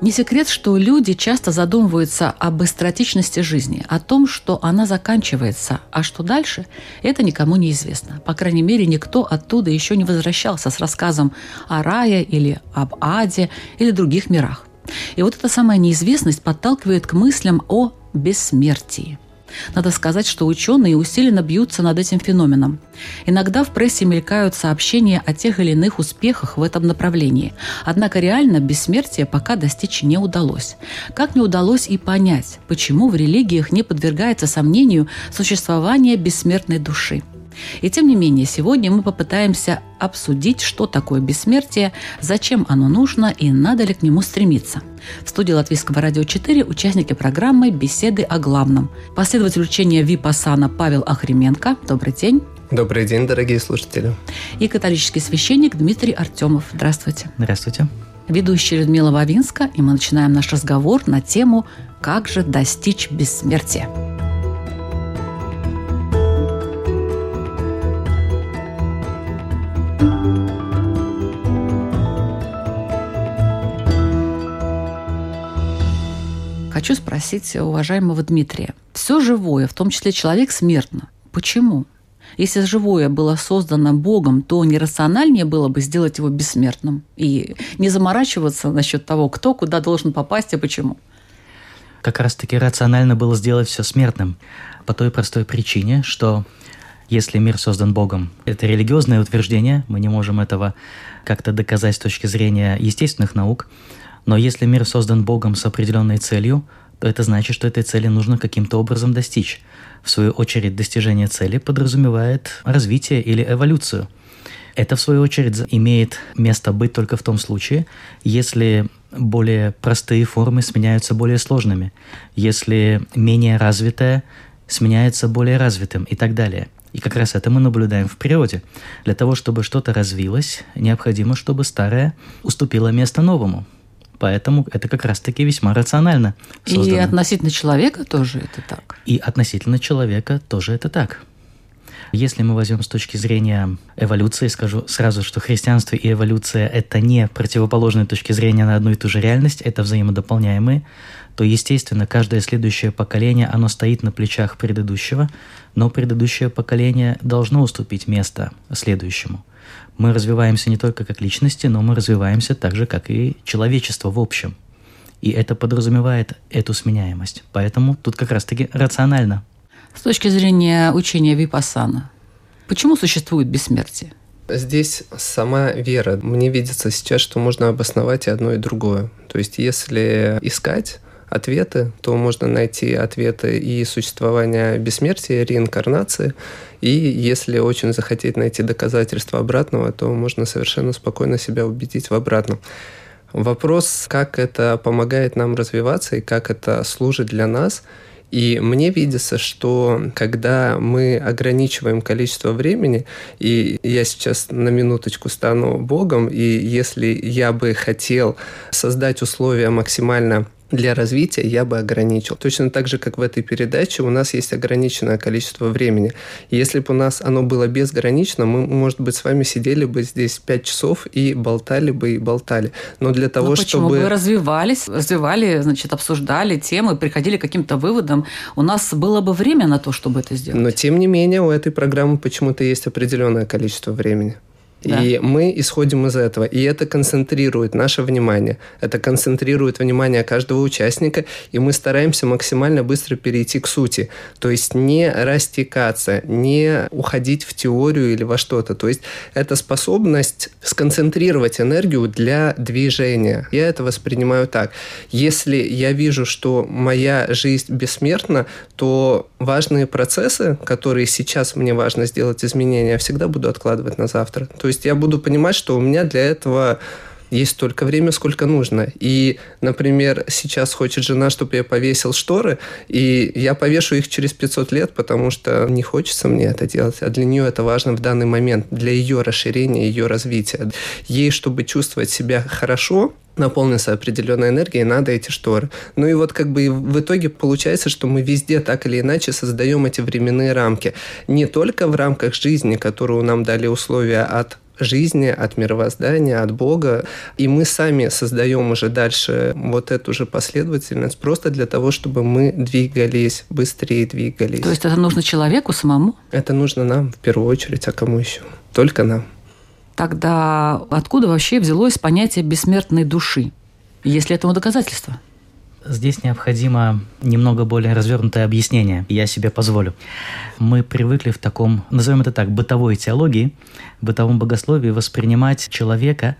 Не секрет, что люди часто задумываются об быстротечности жизни, о том, что она заканчивается, а что дальше, это никому не известно. По крайней мере, никто оттуда еще не возвращался с рассказом о рае или об аде или других мирах. И вот эта самая неизвестность подталкивает к мыслям о бессмертии – надо сказать, что ученые усиленно бьются над этим феноменом. Иногда в прессе мелькают сообщения о тех или иных успехах в этом направлении. Однако реально бессмертия пока достичь не удалось. Как не удалось и понять, почему в религиях не подвергается сомнению существование бессмертной души. И тем не менее, сегодня мы попытаемся обсудить, что такое бессмертие, зачем оно нужно и надо ли к нему стремиться. В студии Латвийского радио 4 участники программы «Беседы о главном». Последователь учения Випасана Павел Ахременко. Добрый день. Добрый день, дорогие слушатели. И католический священник Дмитрий Артемов. Здравствуйте. Здравствуйте. Ведущая Людмила Вавинска, и мы начинаем наш разговор на тему «Как же достичь бессмертия?». Хочу спросить уважаемого Дмитрия. Все живое, в том числе человек, смертно. Почему? Если живое было создано Богом, то нерациональнее было бы сделать его бессмертным и не заморачиваться насчет того, кто куда должен попасть и почему. Как раз-таки рационально было сделать все смертным по той простой причине, что если мир создан Богом, это религиозное утверждение, мы не можем этого как-то доказать с точки зрения естественных наук, но если мир создан Богом с определенной целью, то это значит, что этой цели нужно каким-то образом достичь. В свою очередь, достижение цели подразумевает развитие или эволюцию. Это, в свою очередь, имеет место быть только в том случае, если более простые формы сменяются более сложными, если менее развитое сменяется более развитым и так далее. И как раз это мы наблюдаем в природе. Для того, чтобы что-то развилось, необходимо, чтобы старое уступило место новому. Поэтому это как раз-таки весьма рационально. Создано. И относительно человека тоже это так. И относительно человека тоже это так. Если мы возьмем с точки зрения эволюции, скажу сразу, что христианство и эволюция – это не противоположные точки зрения на одну и ту же реальность, это взаимодополняемые, то, естественно, каждое следующее поколение, оно стоит на плечах предыдущего, но предыдущее поколение должно уступить место следующему мы развиваемся не только как личности, но мы развиваемся так же, как и человечество в общем. И это подразумевает эту сменяемость. Поэтому тут как раз-таки рационально. С точки зрения учения Випасана, почему существует бессмертие? Здесь сама вера. Мне видится сейчас, что можно обосновать и одно, и другое. То есть, если искать ответы, то можно найти ответы и существования бессмертия, реинкарнации. И если очень захотеть найти доказательства обратного, то можно совершенно спокойно себя убедить в обратном. Вопрос, как это помогает нам развиваться и как это служит для нас – и мне видится, что когда мы ограничиваем количество времени, и я сейчас на минуточку стану Богом, и если я бы хотел создать условия максимально для развития я бы ограничил. Точно так же, как в этой передаче, у нас есть ограниченное количество времени. Если бы у нас оно было безгранично, мы, может быть, с вами сидели бы здесь пять часов и болтали бы и болтали. Но для того, Но почему? чтобы... Вы развивались, развивали, значит, обсуждали темы, приходили к каким-то выводам. У нас было бы время на то, чтобы это сделать. Но, тем не менее, у этой программы почему-то есть определенное количество времени. Да. И мы исходим из этого. И это концентрирует наше внимание. Это концентрирует внимание каждого участника. И мы стараемся максимально быстро перейти к сути. То есть не растекаться, не уходить в теорию или во что-то. То есть это способность сконцентрировать энергию для движения. Я это воспринимаю так. Если я вижу, что моя жизнь бессмертна, то важные процессы, которые сейчас мне важно сделать изменения, я всегда буду откладывать на завтра. То есть я буду понимать, что у меня для этого есть столько времени, сколько нужно. И, например, сейчас хочет жена, чтобы я повесил шторы, и я повешу их через 500 лет, потому что не хочется мне это делать, а для нее это важно в данный момент, для ее расширения, ее развития. Ей, чтобы чувствовать себя хорошо, наполнился определенной энергией, надо эти шторы. Ну и вот как бы в итоге получается, что мы везде так или иначе создаем эти временные рамки. Не только в рамках жизни, которую нам дали условия от жизни, от мировоздания, от Бога. И мы сами создаем уже дальше вот эту же последовательность просто для того, чтобы мы двигались, быстрее двигались. То есть это нужно человеку самому? Это нужно нам в первую очередь, а кому еще? Только нам. Тогда откуда вообще взялось понятие бессмертной души? Есть ли этому доказательства? Здесь необходимо немного более развернутое объяснение, я себе позволю. Мы привыкли в таком, назовем это так, бытовой теологии, бытовом богословии воспринимать человека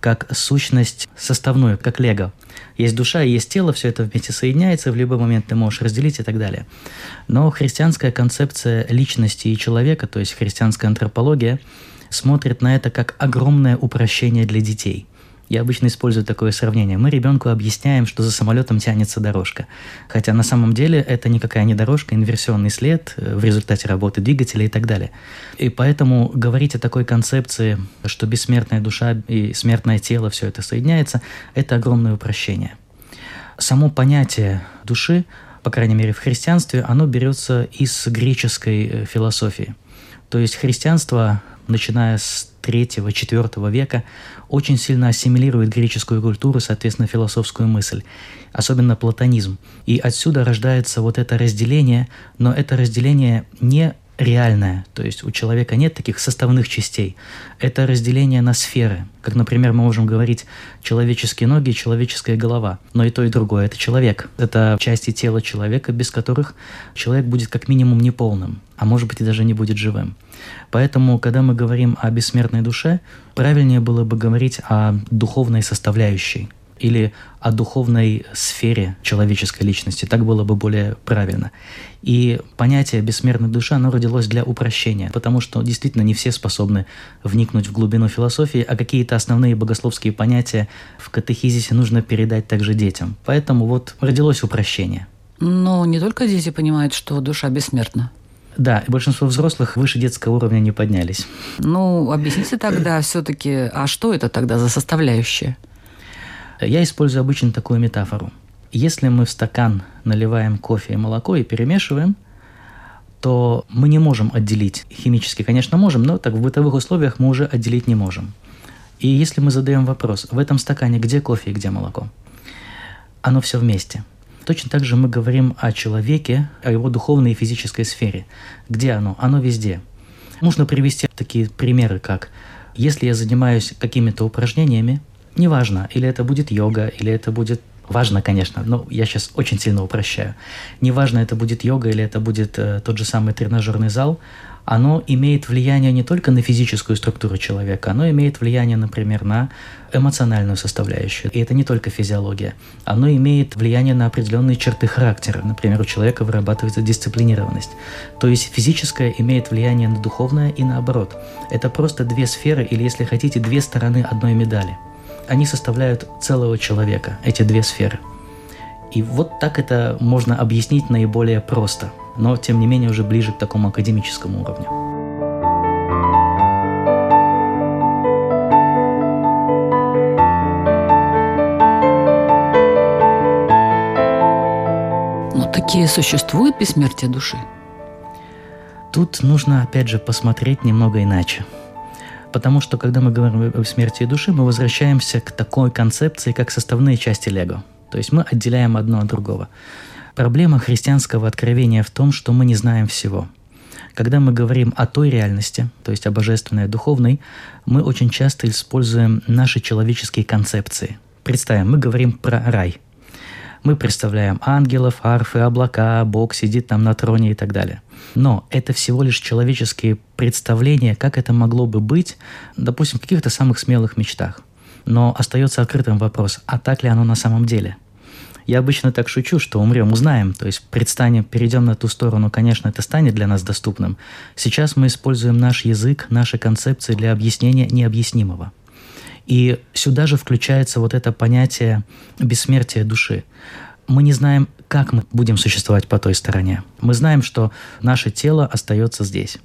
как сущность составную, как лего. Есть душа, есть тело, все это вместе соединяется, в любой момент ты можешь разделить и так далее. Но христианская концепция личности и человека, то есть христианская антропология, смотрит на это как огромное упрощение для детей – я обычно использую такое сравнение. Мы ребенку объясняем, что за самолетом тянется дорожка. Хотя на самом деле это никакая не дорожка, инверсионный след э, в результате работы двигателя и так далее. И поэтому говорить о такой концепции, что бессмертная душа и смертное тело, все это соединяется, это огромное упрощение. Само понятие души, по крайней мере в христианстве, оно берется из греческой э, философии. То есть христианство, начиная с 3-4 века очень сильно ассимилирует греческую культуру, соответственно, философскую мысль, особенно платонизм. И отсюда рождается вот это разделение, но это разделение не реальное, то есть у человека нет таких составных частей. Это разделение на сферы. Как, например, мы можем говорить человеческие ноги и человеческая голова. Но и то, и другое – это человек. Это части тела человека, без которых человек будет как минимум неполным, а может быть и даже не будет живым. Поэтому, когда мы говорим о бессмертной душе, правильнее было бы говорить о духовной составляющей – или о духовной сфере человеческой личности. Так было бы более правильно. И понятие «бессмертная душа» оно родилось для упрощения, потому что действительно не все способны вникнуть в глубину философии, а какие-то основные богословские понятия в катехизисе нужно передать также детям. Поэтому вот родилось упрощение. Но не только дети понимают, что душа бессмертна. Да, большинство взрослых выше детского уровня не поднялись. Ну, объясните тогда все-таки, а что это тогда за составляющая? Я использую обычно такую метафору. Если мы в стакан наливаем кофе и молоко и перемешиваем, то мы не можем отделить. Химически, конечно, можем, но так в бытовых условиях мы уже отделить не можем. И если мы задаем вопрос, в этом стакане где кофе и где молоко, оно все вместе. Точно так же мы говорим о человеке, о его духовной и физической сфере. Где оно? Оно везде. Можно привести такие примеры, как если я занимаюсь какими-то упражнениями, неважно, или это будет йога, или это будет Важно, конечно, но я сейчас очень сильно упрощаю. Неважно, это будет йога или это будет э, тот же самый тренажерный зал, оно имеет влияние не только на физическую структуру человека, оно имеет влияние, например, на эмоциональную составляющую. И это не только физиология. Оно имеет влияние на определенные черты характера. Например, у человека вырабатывается дисциплинированность. То есть физическое имеет влияние на духовное и наоборот. Это просто две сферы или, если хотите, две стороны одной медали – они составляют целого человека, эти две сферы. И вот так это можно объяснить наиболее просто, но тем не менее уже ближе к такому академическому уровню. Но такие существуют бессмертие души? Тут нужно, опять же, посмотреть немного иначе – Потому что, когда мы говорим о смерти души, мы возвращаемся к такой концепции, как составные части Лего. То есть мы отделяем одно от другого. Проблема христианского откровения в том, что мы не знаем всего. Когда мы говорим о той реальности, то есть о божественной, духовной, мы очень часто используем наши человеческие концепции. Представим, мы говорим про рай. Мы представляем ангелов, арфы, облака, Бог сидит там на троне и так далее – но это всего лишь человеческие представления, как это могло бы быть, допустим, в каких-то самых смелых мечтах. Но остается открытым вопрос, а так ли оно на самом деле? Я обычно так шучу, что умрем, узнаем. То есть предстанем, перейдем на ту сторону, конечно, это станет для нас доступным. Сейчас мы используем наш язык, наши концепции для объяснения необъяснимого. И сюда же включается вот это понятие бессмертия души. Мы не знаем, как мы будем существовать по той стороне. Мы знаем, что наше тело остается здесь.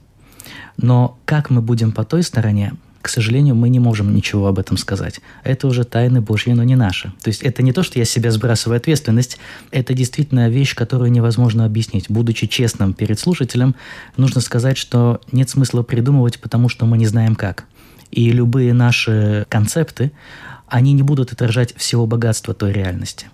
Но как мы будем по той стороне, к сожалению, мы не можем ничего об этом сказать. Это уже тайны Божьи, но не наши. То есть это не то, что я себя сбрасываю ответственность, это действительно вещь, которую невозможно объяснить. Будучи честным перед слушателем, нужно сказать, что нет смысла придумывать, потому что мы не знаем как. И любые наши концепты, они не будут отражать всего богатства той реальности.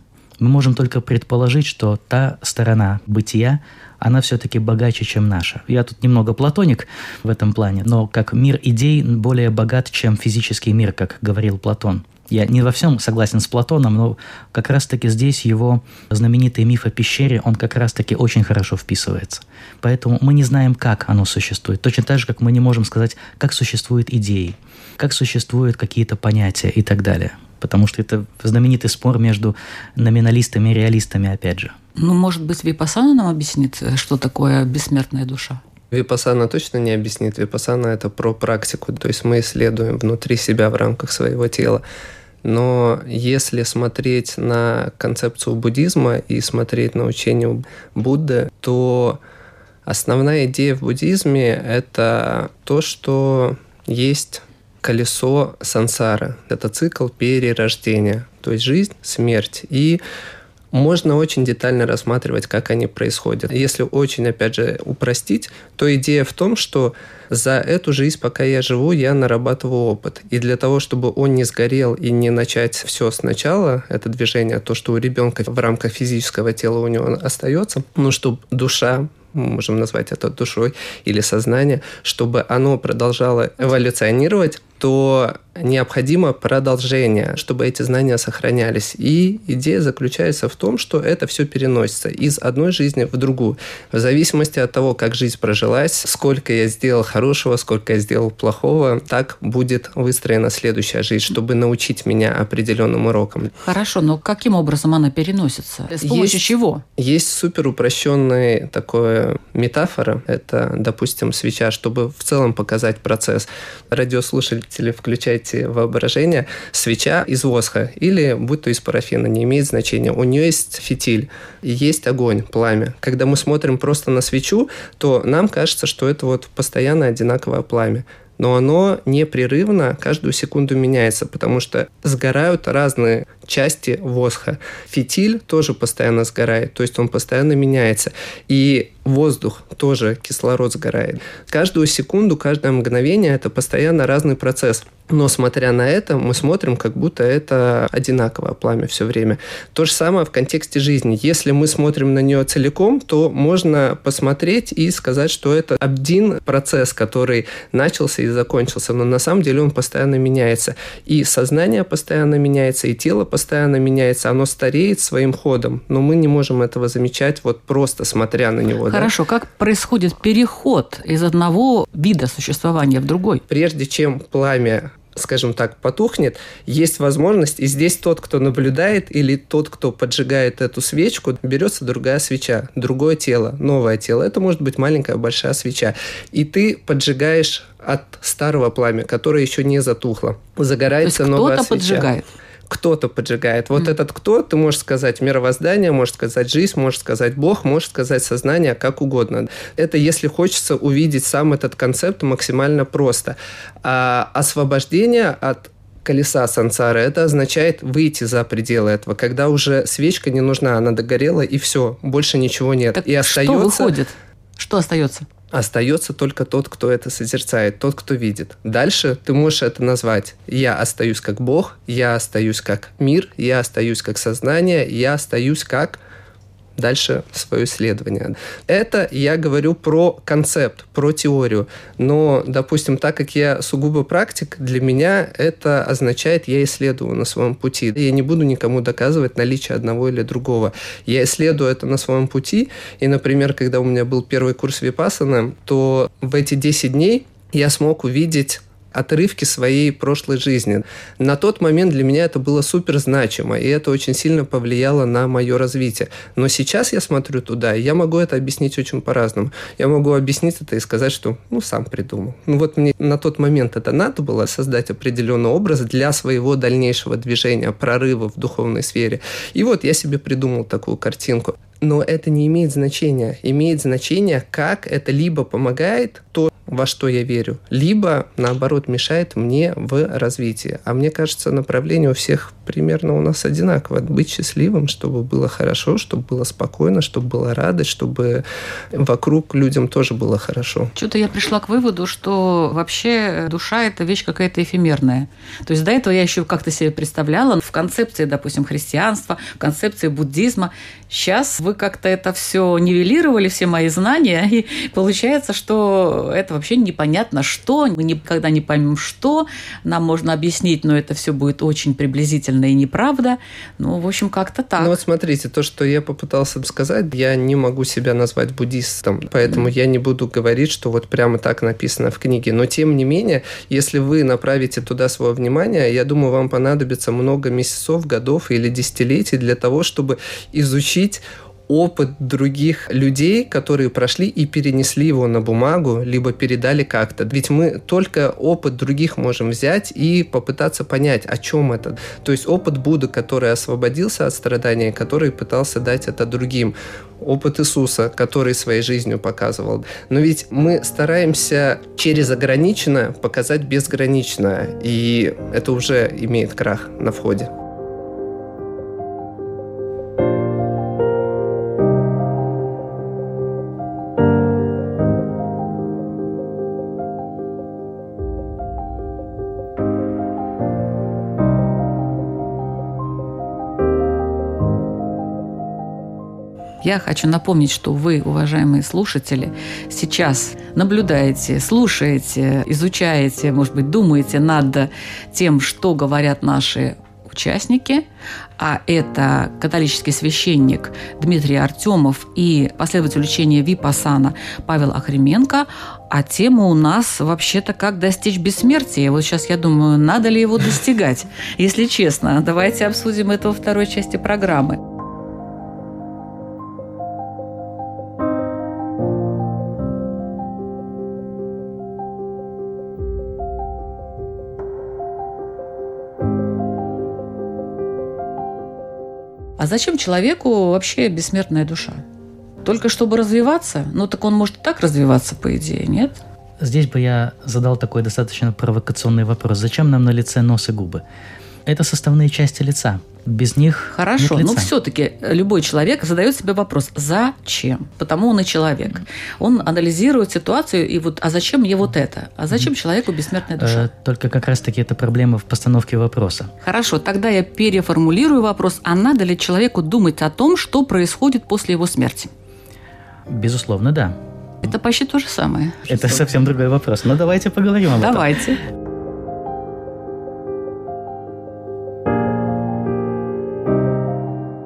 Мы можем только предположить, что та сторона бытия, она все-таки богаче, чем наша. Я тут немного платоник в этом плане, но как мир идей более богат, чем физический мир, как говорил Платон. Я не во всем согласен с Платоном, но как раз-таки здесь его знаменитый миф о пещере, он как раз-таки очень хорошо вписывается. Поэтому мы не знаем, как оно существует. Точно так же, как мы не можем сказать, как существуют идеи, как существуют какие-то понятия и так далее. Потому что это знаменитый спор между номиналистами и реалистами, опять же. Ну, может быть, Випасана нам объяснит, что такое бессмертная душа? Випасана точно не объяснит. Випасана – это про практику. То есть мы исследуем внутри себя в рамках своего тела. Но если смотреть на концепцию буддизма и смотреть на учение Будды, то основная идея в буддизме – это то, что есть колесо сансары. Это цикл перерождения, то есть жизнь, смерть. И можно очень детально рассматривать, как они происходят. Если очень, опять же, упростить, то идея в том, что за эту жизнь, пока я живу, я нарабатываю опыт. И для того, чтобы он не сгорел и не начать все сначала, это движение, то, что у ребенка в рамках физического тела у него остается, ну, чтобы душа мы можем назвать это душой или сознание, чтобы оно продолжало эволюционировать, то необходимо продолжение, чтобы эти знания сохранялись. И идея заключается в том, что это все переносится из одной жизни в другую. В зависимости от того, как жизнь прожилась, сколько я сделал хорошего, сколько я сделал плохого, так будет выстроена следующая жизнь, чтобы научить меня определенным урокам. Хорошо, но каким образом она переносится? С помощью есть, чего? Есть супер упрощенная такая метафора. Это, допустим, свеча, чтобы в целом показать процесс. Радиослушатель или включайте воображение, свеча из восха или будь то из парафина, не имеет значения. У нее есть фитиль, есть огонь, пламя. Когда мы смотрим просто на свечу, то нам кажется, что это вот постоянно одинаковое пламя но оно непрерывно каждую секунду меняется, потому что сгорают разные части восха. Фитиль тоже постоянно сгорает, то есть он постоянно меняется. И воздух тоже, кислород сгорает. Каждую секунду, каждое мгновение это постоянно разный процесс. Но смотря на это, мы смотрим, как будто это одинаковое пламя все время. То же самое в контексте жизни. Если мы смотрим на нее целиком, то можно посмотреть и сказать, что это один процесс, который начался и закончился. Но на самом деле он постоянно меняется. И сознание постоянно меняется, и тело постоянно меняется. Оно стареет своим ходом. Но мы не можем этого замечать вот просто смотря на него. Хорошо, да? как происходит переход из одного вида существования в другой? Прежде чем пламя скажем так, потухнет, есть возможность, и здесь тот, кто наблюдает, или тот, кто поджигает эту свечку, берется другая свеча, другое тело, новое тело. Это может быть маленькая, большая свеча. И ты поджигаешь от старого пламя, которое еще не затухло. Загорается новая свеча. поджигает кто-то поджигает. Вот mm. этот кто, ты можешь сказать мировоздание, можешь сказать жизнь, можешь сказать Бог, можешь сказать сознание, как угодно. Это если хочется увидеть сам этот концепт максимально просто. А освобождение от колеса сансары, это означает выйти за пределы этого, когда уже свечка не нужна, она догорела, и все, больше ничего нет. Так и остается... Что выходит? Что остается? Остается только тот, кто это созерцает, тот, кто видит. Дальше ты можешь это назвать. Я остаюсь как Бог, я остаюсь как мир, я остаюсь как сознание, я остаюсь как дальше свое исследование. Это я говорю про концепт, про теорию. Но, допустим, так как я сугубо практик, для меня это означает, я исследую на своем пути. Я не буду никому доказывать наличие одного или другого. Я исследую это на своем пути. И, например, когда у меня был первый курс Випасана, то в эти 10 дней я смог увидеть отрывки своей прошлой жизни. На тот момент для меня это было супер значимо, и это очень сильно повлияло на мое развитие. Но сейчас я смотрю туда, и я могу это объяснить очень по-разному. Я могу объяснить это и сказать, что ну сам придумал. Ну вот мне на тот момент это надо было создать определенный образ для своего дальнейшего движения, прорыва в духовной сфере. И вот я себе придумал такую картинку. Но это не имеет значения. Имеет значение, как это либо помогает то, во что я верю, либо, наоборот, мешает мне в развитии. А мне кажется, направление у всех примерно у нас одинаково. Быть счастливым, чтобы было хорошо, чтобы было спокойно, чтобы была радость, чтобы вокруг людям тоже было хорошо. Что-то я пришла к выводу, что вообще душа – это вещь какая-то эфемерная. То есть до этого я еще как-то себе представляла в концепции, допустим, христианства, в концепции буддизма. Сейчас вы как-то это все нивелировали, все мои знания, и получается, что это вообще непонятно что, мы никогда не поймем что, нам можно объяснить, но это все будет очень приблизительно и неправда. Ну, в общем, как-то так. Ну вот смотрите, то, что я попытался сказать, я не могу себя назвать буддистом, поэтому mm. я не буду говорить, что вот прямо так написано в книге. Но тем не менее, если вы направите туда свое внимание, я думаю, вам понадобится много месяцев, годов или десятилетий для того, чтобы изучить опыт других людей, которые прошли и перенесли его на бумагу, либо передали как-то. Ведь мы только опыт других можем взять и попытаться понять, о чем это. То есть опыт Будды, который освободился от страдания, который пытался дать это другим. Опыт Иисуса, который своей жизнью показывал. Но ведь мы стараемся через ограниченное показать безграничное, и это уже имеет крах на входе. Я хочу напомнить, что вы, уважаемые слушатели, сейчас наблюдаете, слушаете, изучаете, может быть, думаете над тем, что говорят наши участники, а это католический священник Дмитрий Артемов и последователь учения Випасана Павел Охременко, а тема у нас вообще-то «Как достичь бессмертия». Вот сейчас я думаю, надо ли его достигать, если честно. Давайте обсудим это во второй части программы. Зачем человеку вообще бессмертная душа? Только чтобы развиваться? Ну, так он может и так развиваться, по идее, нет? Здесь бы я задал такой достаточно провокационный вопрос. Зачем нам на лице нос и губы? Это составные части лица. Без них Хорошо, нет но все-таки любой человек задает себе вопрос, зачем? Потому он и человек. Он анализирует ситуацию, и вот, а зачем мне вот это? А зачем человеку бессмертная душа? Э, только как раз-таки это проблема в постановке вопроса. Хорошо, тогда я переформулирую вопрос, а надо ли человеку думать о том, что происходит после его смерти? Безусловно, да. Это почти то же самое. Это совсем другой вопрос. Но давайте поговорим об давайте. этом. Давайте.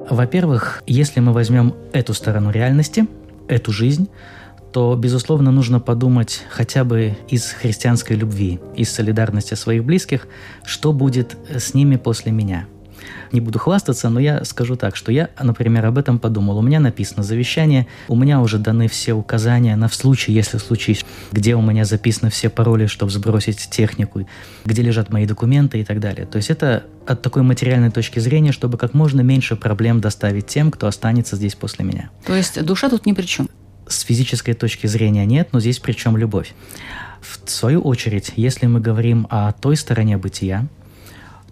Во-первых, если мы возьмем эту сторону реальности, эту жизнь, то, безусловно, нужно подумать хотя бы из христианской любви, из солидарности своих близких, что будет с ними после меня – не буду хвастаться, но я скажу так, что я, например, об этом подумал. У меня написано завещание, у меня уже даны все указания на случай, если случись, где у меня записаны все пароли, чтобы сбросить технику, где лежат мои документы и так далее. То есть это от такой материальной точки зрения, чтобы как можно меньше проблем доставить тем, кто останется здесь после меня. То есть душа тут ни при чем? С физической точки зрения нет, но здесь причем любовь. В свою очередь, если мы говорим о той стороне бытия,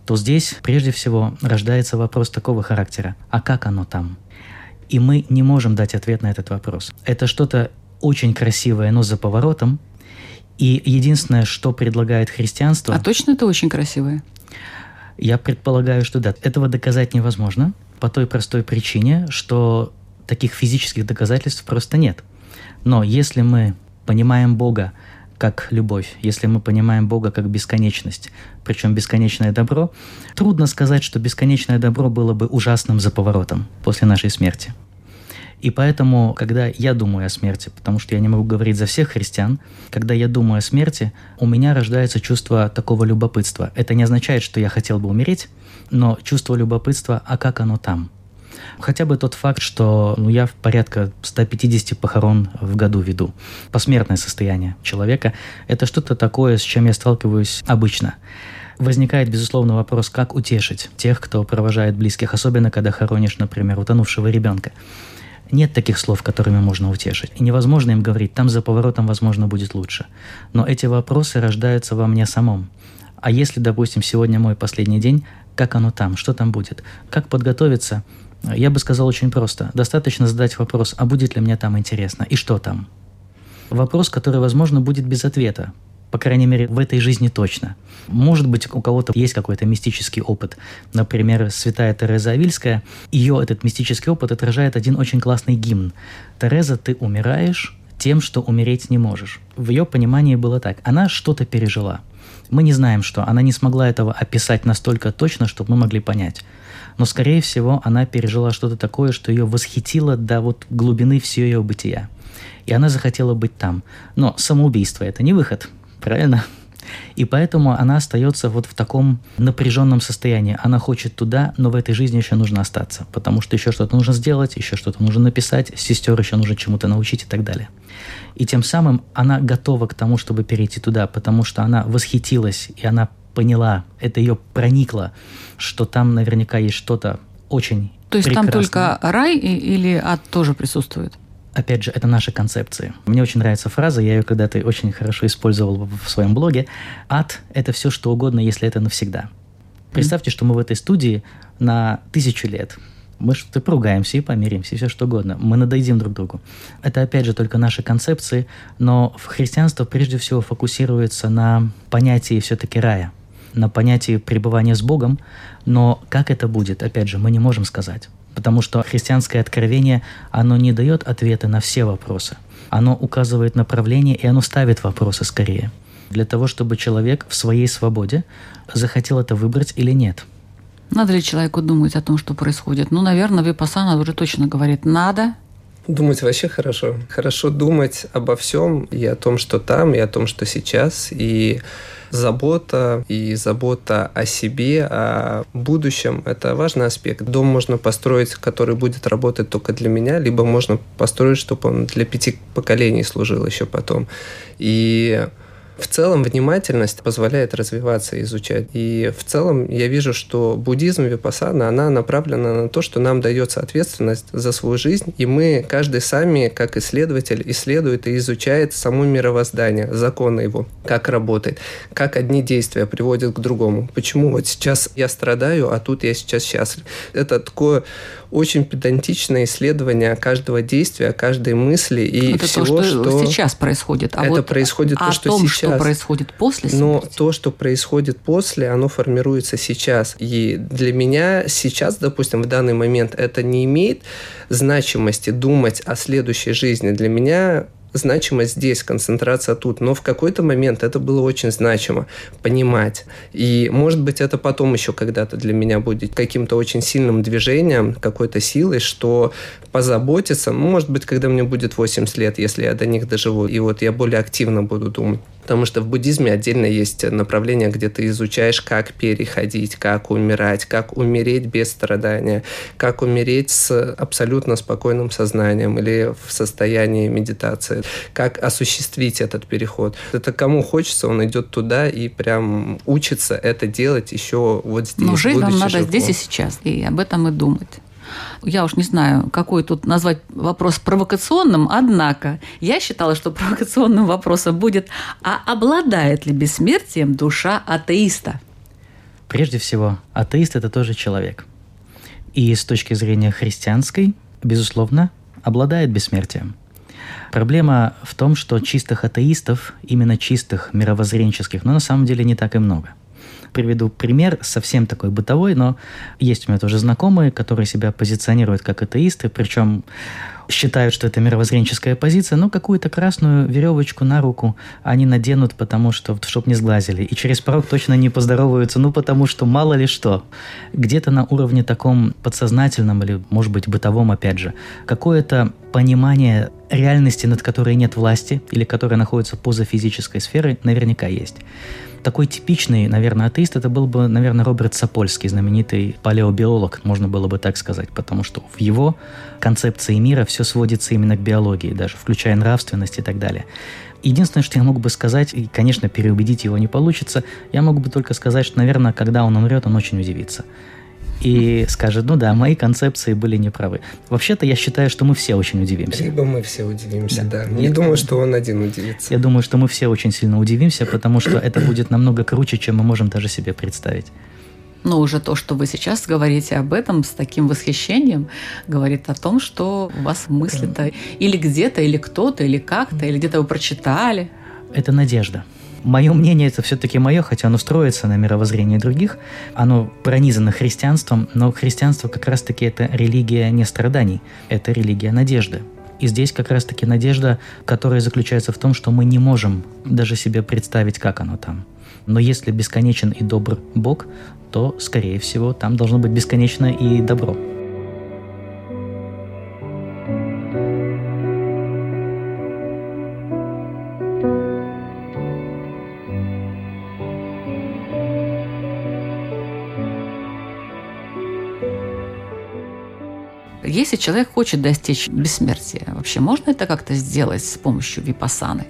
то здесь прежде всего рождается вопрос такого характера. А как оно там? И мы не можем дать ответ на этот вопрос. Это что-то очень красивое, но за поворотом. И единственное, что предлагает христианство... А точно это очень красивое? Я предполагаю, что да. Этого доказать невозможно по той простой причине, что таких физических доказательств просто нет. Но если мы понимаем Бога как любовь, если мы понимаем Бога как бесконечность, причем бесконечное добро, трудно сказать, что бесконечное добро было бы ужасным за поворотом после нашей смерти. И поэтому, когда я думаю о смерти, потому что я не могу говорить за всех христиан, когда я думаю о смерти, у меня рождается чувство такого любопытства. Это не означает, что я хотел бы умереть, но чувство любопытства, а как оно там? Хотя бы тот факт, что ну, я порядка 150 похорон в году веду. Посмертное состояние человека – это что-то такое, с чем я сталкиваюсь обычно. Возникает, безусловно, вопрос, как утешить тех, кто провожает близких, особенно когда хоронишь, например, утонувшего ребенка. Нет таких слов, которыми можно утешить. И невозможно им говорить, там за поворотом, возможно, будет лучше. Но эти вопросы рождаются во мне самом. А если, допустим, сегодня мой последний день, как оно там, что там будет, как подготовиться, я бы сказал очень просто. Достаточно задать вопрос, а будет ли мне там интересно, и что там? Вопрос, который, возможно, будет без ответа, по крайней мере, в этой жизни точно. Может быть, у кого-то есть какой-то мистический опыт. Например, святая Тереза Авильская, ее этот мистический опыт отражает один очень классный гимн. «Тереза, ты умираешь тем, что умереть не можешь». В ее понимании было так. Она что-то пережила. Мы не знаем, что. Она не смогла этого описать настолько точно, чтобы мы могли понять. Но, скорее всего, она пережила что-то такое, что ее восхитило до вот глубины всего ее бытия. И она захотела быть там. Но самоубийство – это не выход – правильно? И поэтому она остается вот в таком напряженном состоянии. Она хочет туда, но в этой жизни еще нужно остаться, потому что еще что-то нужно сделать, еще что-то нужно написать, сестер еще нужно чему-то научить и так далее. И тем самым она готова к тому, чтобы перейти туда, потому что она восхитилась, и она поняла, это ее проникло, что там наверняка есть что-то очень То есть прекрасное. там только рай или ад тоже присутствует? Опять же, это наши концепции. Мне очень нравится фраза, я ее когда-то очень хорошо использовал в своем блоге. Ад – это все, что угодно, если это навсегда. Представьте, что мы в этой студии на тысячу лет. Мы что-то поругаемся и помиримся, и все что угодно. Мы надоедим друг другу. Это, опять же, только наши концепции, но в христианство прежде всего фокусируется на понятии все-таки рая, на понятии пребывания с Богом, но как это будет, опять же, мы не можем сказать. Потому что христианское откровение, оно не дает ответы на все вопросы. Оно указывает направление, и оно ставит вопросы скорее. Для того, чтобы человек в своей свободе захотел это выбрать или нет. Надо ли человеку думать о том, что происходит? Ну, наверное, Випасана уже точно говорит «надо», Думать вообще хорошо. Хорошо думать обо всем и о том, что там, и о том, что сейчас. И забота и забота о себе, о будущем – это важный аспект. Дом можно построить, который будет работать только для меня, либо можно построить, чтобы он для пяти поколений служил еще потом. И в целом внимательность позволяет развиваться, изучать. И в целом я вижу, что буддизм, випасана, она направлена на то, что нам дается ответственность за свою жизнь, и мы, каждый сами, как исследователь, исследует и изучает само мировоздание, законы его, как работает, как одни действия приводят к другому. Почему вот сейчас я страдаю, а тут я сейчас счастлив. Это такое очень педантичное исследование каждого действия, каждой мысли и это всего, то, что, что сейчас происходит. А это вот происходит о то, что том, сейчас. что происходит после Но смерти. то, что происходит после, оно формируется сейчас. И для меня сейчас, допустим, в данный момент это не имеет значимости думать о следующей жизни. Для меня значимость здесь, концентрация тут. Но в какой-то момент это было очень значимо понимать. И, может быть, это потом еще когда-то для меня будет каким-то очень сильным движением, какой-то силой, что позаботиться, ну, может быть, когда мне будет 80 лет, если я до них доживу, и вот я более активно буду думать. Потому что в буддизме отдельно есть направление, где ты изучаешь, как переходить, как умирать, как умереть без страдания, как умереть с абсолютно спокойным сознанием или в состоянии медитации, как осуществить этот переход. Это кому хочется, он идет туда и прям учится это делать еще вот здесь. Но жить нам будучи надо живым. здесь и сейчас, и об этом и думать. Я уж не знаю, какой тут назвать вопрос провокационным, однако я считала, что провокационным вопросом будет, а обладает ли бессмертием душа атеиста? Прежде всего, атеист – это тоже человек. И с точки зрения христианской, безусловно, обладает бессмертием. Проблема в том, что чистых атеистов, именно чистых мировоззренческих, но на самом деле не так и много – приведу пример, совсем такой бытовой, но есть у меня тоже знакомые, которые себя позиционируют как атеисты, причем считают, что это мировоззренческая позиция, но какую-то красную веревочку на руку они наденут, потому что, чтобы не сглазили. И через порог точно не поздороваются, ну, потому что мало ли что. Где-то на уровне таком подсознательном или, может быть, бытовом, опять же, какое-то понимание реальности, над которой нет власти или которая находится поза физической сферы, наверняка есть. Такой типичный, наверное, атеист, это был бы, наверное, Роберт Сапольский, знаменитый палеобиолог, можно было бы так сказать, потому что в его концепции мира все сводится именно к биологии, даже включая нравственность и так далее. Единственное, что я мог бы сказать, и, конечно, переубедить его не получится, я мог бы только сказать, что, наверное, когда он умрет, он очень удивится и скажет, ну да, мои концепции были неправы. Вообще-то я считаю, что мы все очень удивимся. Либо мы все удивимся, да. да. Не Нет, думаю, что он один удивится. Я думаю, что мы все очень сильно удивимся, потому что это будет намного круче, чем мы можем даже себе представить. Но уже то, что вы сейчас говорите об этом с таким восхищением, говорит о том, что у вас мысли-то или где-то, или кто-то, или как-то, или где-то вы прочитали. Это надежда. Мое мнение это все-таки мое, хотя оно строится на мировоззрении других. Оно пронизано христианством, но христианство как раз-таки это религия не страданий, это религия надежды. И здесь как раз-таки надежда, которая заключается в том, что мы не можем даже себе представить, как оно там. Но если бесконечен и добр Бог, то, скорее всего, там должно быть бесконечно и добро. Если человек хочет достичь бессмертия, вообще можно это как-то сделать с помощью випасаны?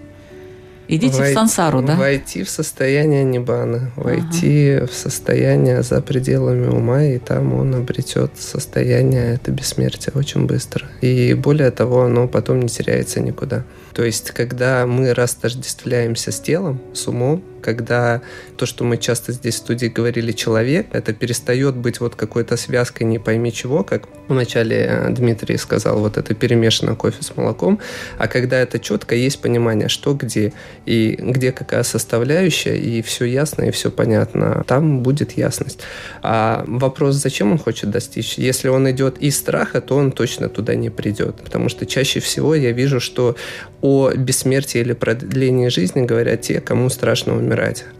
Идите войти, в сансару, да? Войти в состояние небана, войти ага. в состояние за пределами ума, и там он обретет состояние это бессмертия очень быстро. И более того, оно потом не теряется никуда. То есть, когда мы растождествляемся с телом, с умом, когда то, что мы часто здесь в студии говорили «человек», это перестает быть вот какой-то связкой не пойми чего, как вначале э, Дмитрий сказал, вот это перемешано кофе с молоком, а когда это четко есть понимание, что где, и где какая составляющая, и все ясно, и все понятно, там будет ясность. А вопрос, зачем он хочет достичь? Если он идет из страха, то он точно туда не придет, потому что чаще всего я вижу, что о бессмертии или продлении жизни говорят те, кому страшно умирать.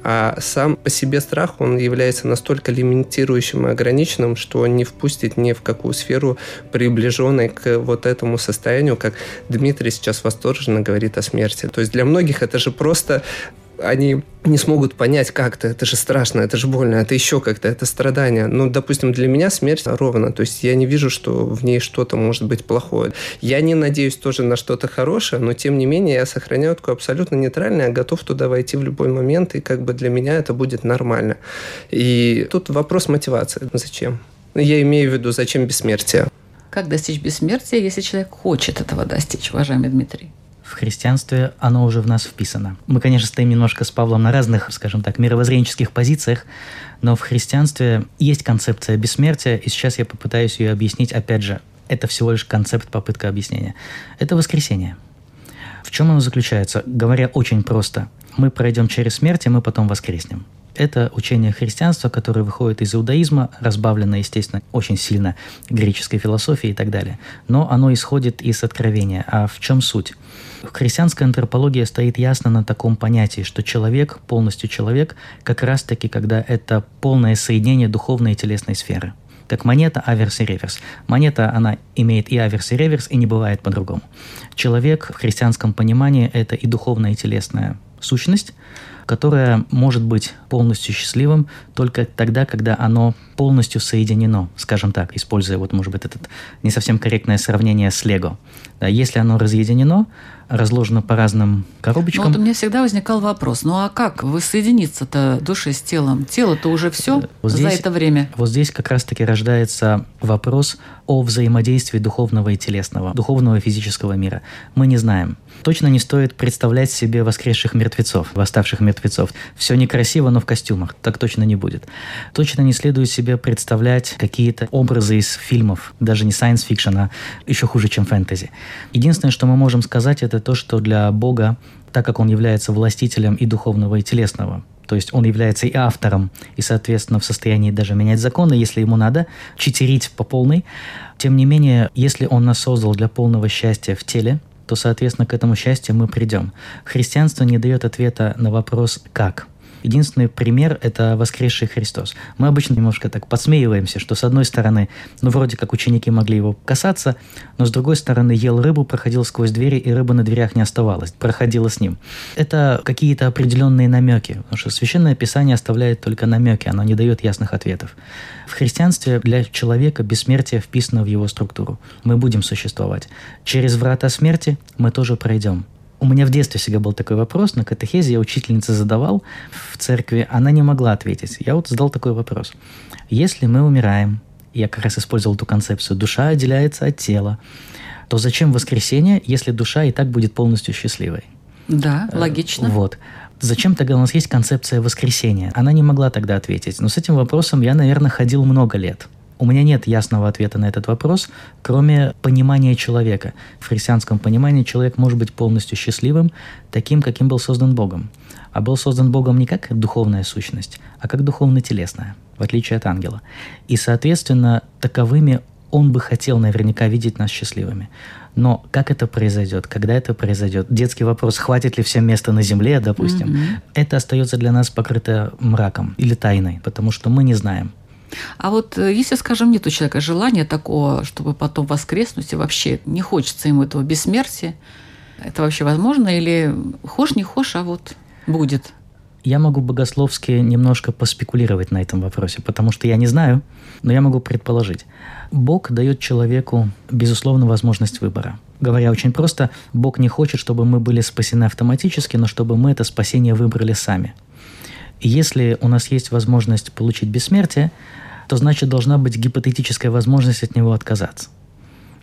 А сам по себе страх, он является настолько лимитирующим и ограниченным, что не впустит ни в какую сферу приближенной к вот этому состоянию, как Дмитрий сейчас восторженно говорит о смерти. То есть для многих это же просто они не смогут понять как-то, это же страшно, это же больно, это еще как-то, это страдание. Ну, допустим, для меня смерть ровно, то есть я не вижу, что в ней что-то может быть плохое. Я не надеюсь тоже на что-то хорошее, но тем не менее я сохраняю такое абсолютно нейтральное, готов туда войти в любой момент, и как бы для меня это будет нормально. И тут вопрос мотивации. Зачем? Я имею в виду, зачем бессмертие? Как достичь бессмертия, если человек хочет этого достичь, уважаемый Дмитрий? В христианстве оно уже в нас вписано. Мы, конечно, стоим немножко с Павлом на разных, скажем так, мировоззренческих позициях, но в христианстве есть концепция бессмертия, и сейчас я попытаюсь ее объяснить, опять же, это всего лишь концепт, попытка объяснения. Это воскресение. В чем оно заключается? Говоря очень просто, мы пройдем через смерть, и мы потом воскреснем. Это учение христианства, которое выходит из иудаизма, разбавлено, естественно, очень сильно греческой философией и так далее. Но оно исходит из откровения. А в чем суть? Христианская антропология стоит ясно на таком понятии, что человек, полностью человек, как раз-таки, когда это полное соединение духовной и телесной сферы. Как монета аверс и реверс. Монета, она имеет и аверс, и реверс, и не бывает по-другому. Человек в христианском понимании – это и духовная, и телесная сущность, которое может быть полностью счастливым только тогда, когда оно полностью соединено, скажем так, используя вот, может быть, это не совсем корректное сравнение с Лего. Да, если оно разъединено, разложено по разным коробочкам. Но вот у меня всегда возникал вопрос, ну а как воссоединиться-то душой с телом? Тело-то уже все э, вот здесь, за это время. Вот здесь как раз-таки рождается вопрос о взаимодействии духовного и телесного, духовного и физического мира. Мы не знаем. Точно не стоит представлять себе воскресших мертвецов, восставших мертвецов. Все некрасиво, но в костюмах. Так точно не будет. Точно не следует себе представлять какие-то образы из фильмов, даже не science fiction, а еще хуже, чем фэнтези. Единственное, что мы можем сказать, это то, что для Бога, так как Он является властителем и духовного, и телесного, то есть он является и автором, и, соответственно, в состоянии даже менять законы, если ему надо, читерить по полной. Тем не менее, если он нас создал для полного счастья в теле, то, соответственно, к этому счастью мы придем. Христианство не дает ответа на вопрос «как?». Единственный пример – это воскресший Христос. Мы обычно немножко так подсмеиваемся, что с одной стороны, ну вроде как ученики могли его касаться, но с другой стороны ел рыбу, проходил сквозь двери, и рыба на дверях не оставалась, проходила с ним. Это какие-то определенные намеки, потому что Священное Писание оставляет только намеки, оно не дает ясных ответов. В христианстве для человека бессмертие вписано в его структуру. Мы будем существовать. Через врата смерти мы тоже пройдем. У меня в детстве всегда был такой вопрос, на катехезе я учительнице задавал в церкви, она не могла ответить. Я вот задал такой вопрос. Если мы умираем, я как раз использовал эту концепцию, душа отделяется от тела, то зачем воскресенье, если душа и так будет полностью счастливой? Да, логично. Вот. Зачем тогда у нас есть концепция воскресения? Она не могла тогда ответить. Но с этим вопросом я, наверное, ходил много лет. У меня нет ясного ответа на этот вопрос, кроме понимания человека. В христианском понимании человек может быть полностью счастливым, таким, каким был создан Богом. А был создан Богом не как духовная сущность, а как духовно-телесная, в отличие от ангела. И, соответственно, таковыми он бы хотел наверняка видеть нас счастливыми. Но как это произойдет, когда это произойдет? Детский вопрос, хватит ли всем места на земле, допустим, mm-hmm. это остается для нас покрыто мраком или тайной, потому что мы не знаем. А вот э, если, скажем, нет у человека желания такого, чтобы потом воскреснуть, и вообще не хочется ему этого бессмертия, это вообще возможно? Или хошь, не хошь, а вот будет? Я могу богословски немножко поспекулировать на этом вопросе, потому что я не знаю, но я могу предположить. Бог дает человеку, безусловно, возможность выбора. Говоря очень просто, Бог не хочет, чтобы мы были спасены автоматически, но чтобы мы это спасение выбрали сами. Если у нас есть возможность получить бессмертие, то значит должна быть гипотетическая возможность от него отказаться.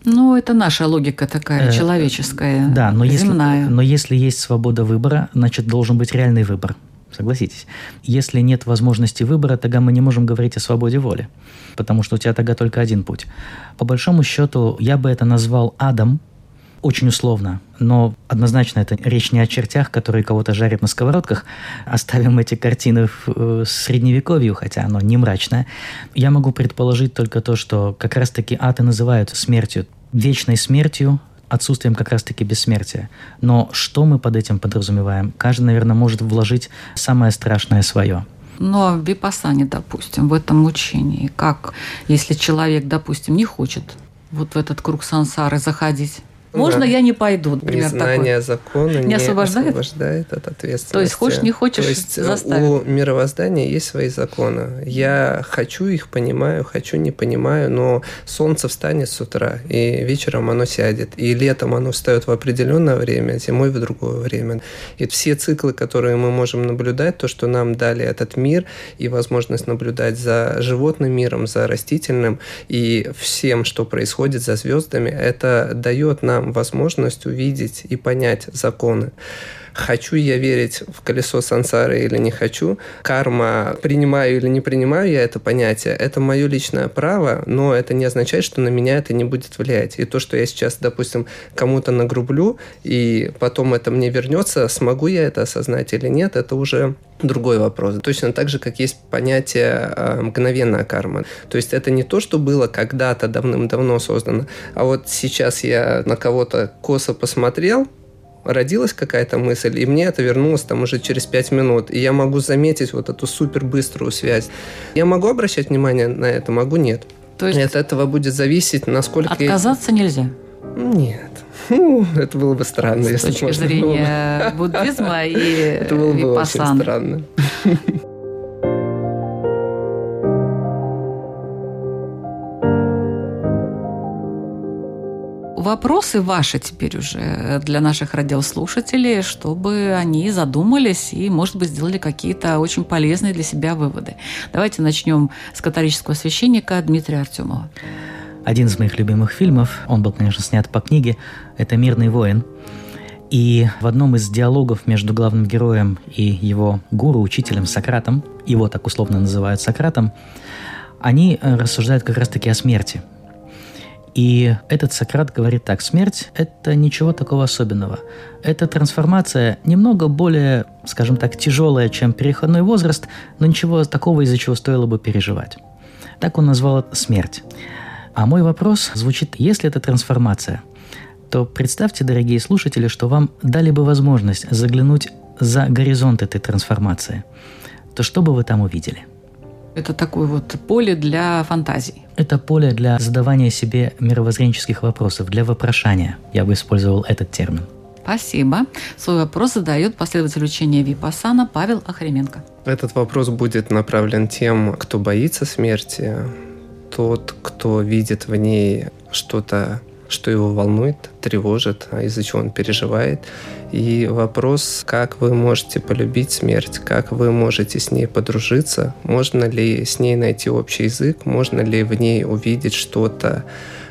Ну, это наша логика такая, э, человеческая, да, но земная. Если, но если есть свобода выбора, значит должен быть реальный выбор. Согласитесь. Если нет возможности выбора, тогда мы не можем говорить о свободе воли, потому что у тебя тогда только один путь. По большому счету, я бы это назвал адом, очень условно, но однозначно это речь не о чертях, которые кого-то жарят на сковородках. Оставим эти картины в э, средневековью, хотя оно не мрачное. Я могу предположить только то, что как раз-таки и называют смертью, вечной смертью, отсутствием как раз-таки бессмертия. Но что мы под этим подразумеваем? Каждый, наверное, может вложить самое страшное свое. Но в випасане, допустим, в этом учении, как если человек, допустим, не хочет вот в этот круг сансары заходить, можно да. я не пойду, например, Незнание такой. закона не, не освобождает? освобождает от ответственности. То есть хочешь, не хочешь, То есть заставит. у мировоздания есть свои законы. Я хочу их, понимаю, хочу, не понимаю, но солнце встанет с утра, и вечером оно сядет. И летом оно встает в определенное время, зимой в другое время. И все циклы, которые мы можем наблюдать, то, что нам дали этот мир, и возможность наблюдать за животным миром, за растительным, и всем, что происходит за звездами, это дает нам нам возможность увидеть и понять законы. Хочу я верить в колесо сансары или не хочу, карма, принимаю или не принимаю я это понятие, это мое личное право, но это не означает, что на меня это не будет влиять. И то, что я сейчас, допустим, кому-то нагрублю, и потом это мне вернется, смогу я это осознать или нет, это уже другой вопрос. Точно так же, как есть понятие э, мгновенная карма. То есть это не то, что было когда-то давным-давно создано, а вот сейчас я на кого-то косо посмотрел, родилась какая-то мысль, и мне это вернулось там уже через пять минут, и я могу заметить вот эту супер быструю связь. Я могу обращать внимание на это, могу нет. То есть от этого будет зависеть, насколько... Отказаться я... нельзя? Нет. Фу, это было бы странно, С если точки зрения буддизма и Это было бы очень странно. Вопросы ваши теперь уже для наших радиослушателей, чтобы они задумались и, может быть, сделали какие-то очень полезные для себя выводы. Давайте начнем с католического священника Дмитрия Артемова. Один из моих любимых фильмов, он был, конечно, снят по книге, это «Мирный воин». И в одном из диалогов между главным героем и его гуру, учителем Сократом, его так условно называют Сократом, они рассуждают как раз-таки о смерти – И этот Сократ говорит так, смерть – это ничего такого особенного. Эта трансформация немного более, скажем так, тяжелая, чем переходной возраст, но ничего такого, из-за чего стоило бы переживать. Так он назвал смерть. А мой вопрос звучит, если это трансформация, то представьте, дорогие слушатели, что вам дали бы возможность заглянуть за горизонт этой трансформации, то что бы вы там увидели? Это такое вот поле для фантазий. Это поле для задавания себе мировоззренческих вопросов, для вопрошания. Я бы использовал этот термин. Спасибо. Свой вопрос задает последователь учения Випасана Павел Охременко. Этот вопрос будет направлен тем, кто боится смерти, тот, кто видит в ней что-то что его волнует, тревожит, а из-за чего он переживает. И вопрос, как вы можете полюбить смерть, как вы можете с ней подружиться, можно ли с ней найти общий язык, можно ли в ней увидеть что-то,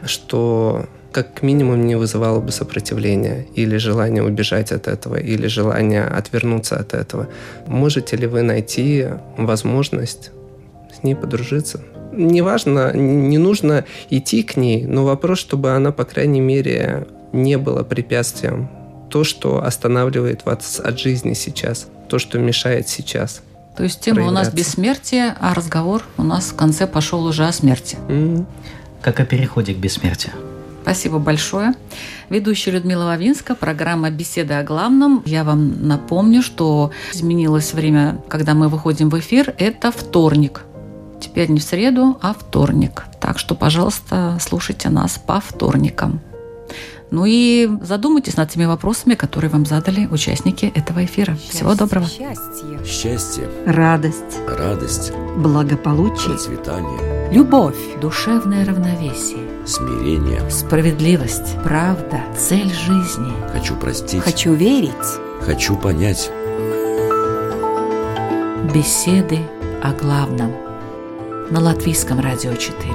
что как минимум не вызывало бы сопротивления или желание убежать от этого, или желание отвернуться от этого. Можете ли вы найти возможность с ней подружиться? неважно, не нужно идти к ней, но вопрос, чтобы она, по крайней мере, не была препятствием. То, что останавливает вас от жизни сейчас, то, что мешает сейчас. То есть тема у нас бессмертие, а разговор у нас в конце пошел уже о смерти. Как о переходе к бессмертию. Спасибо большое. Ведущая Людмила Вавинска, программа «Беседа о главном». Я вам напомню, что изменилось время, когда мы выходим в эфир. Это вторник. Теперь не в среду, а вторник. Так что, пожалуйста, слушайте нас по вторникам. Ну и задумайтесь над теми вопросами, которые вам задали участники этого эфира. Счастье, Всего доброго. Счастье. Счастье, Радость. радость, Благополучие. процветание, Любовь. Душевное равновесие, смирение. справедливость, правда, цель жизни. Хочу простить, Хочу верить. хочу понять. Беседы о главном на Латвийском радио 4.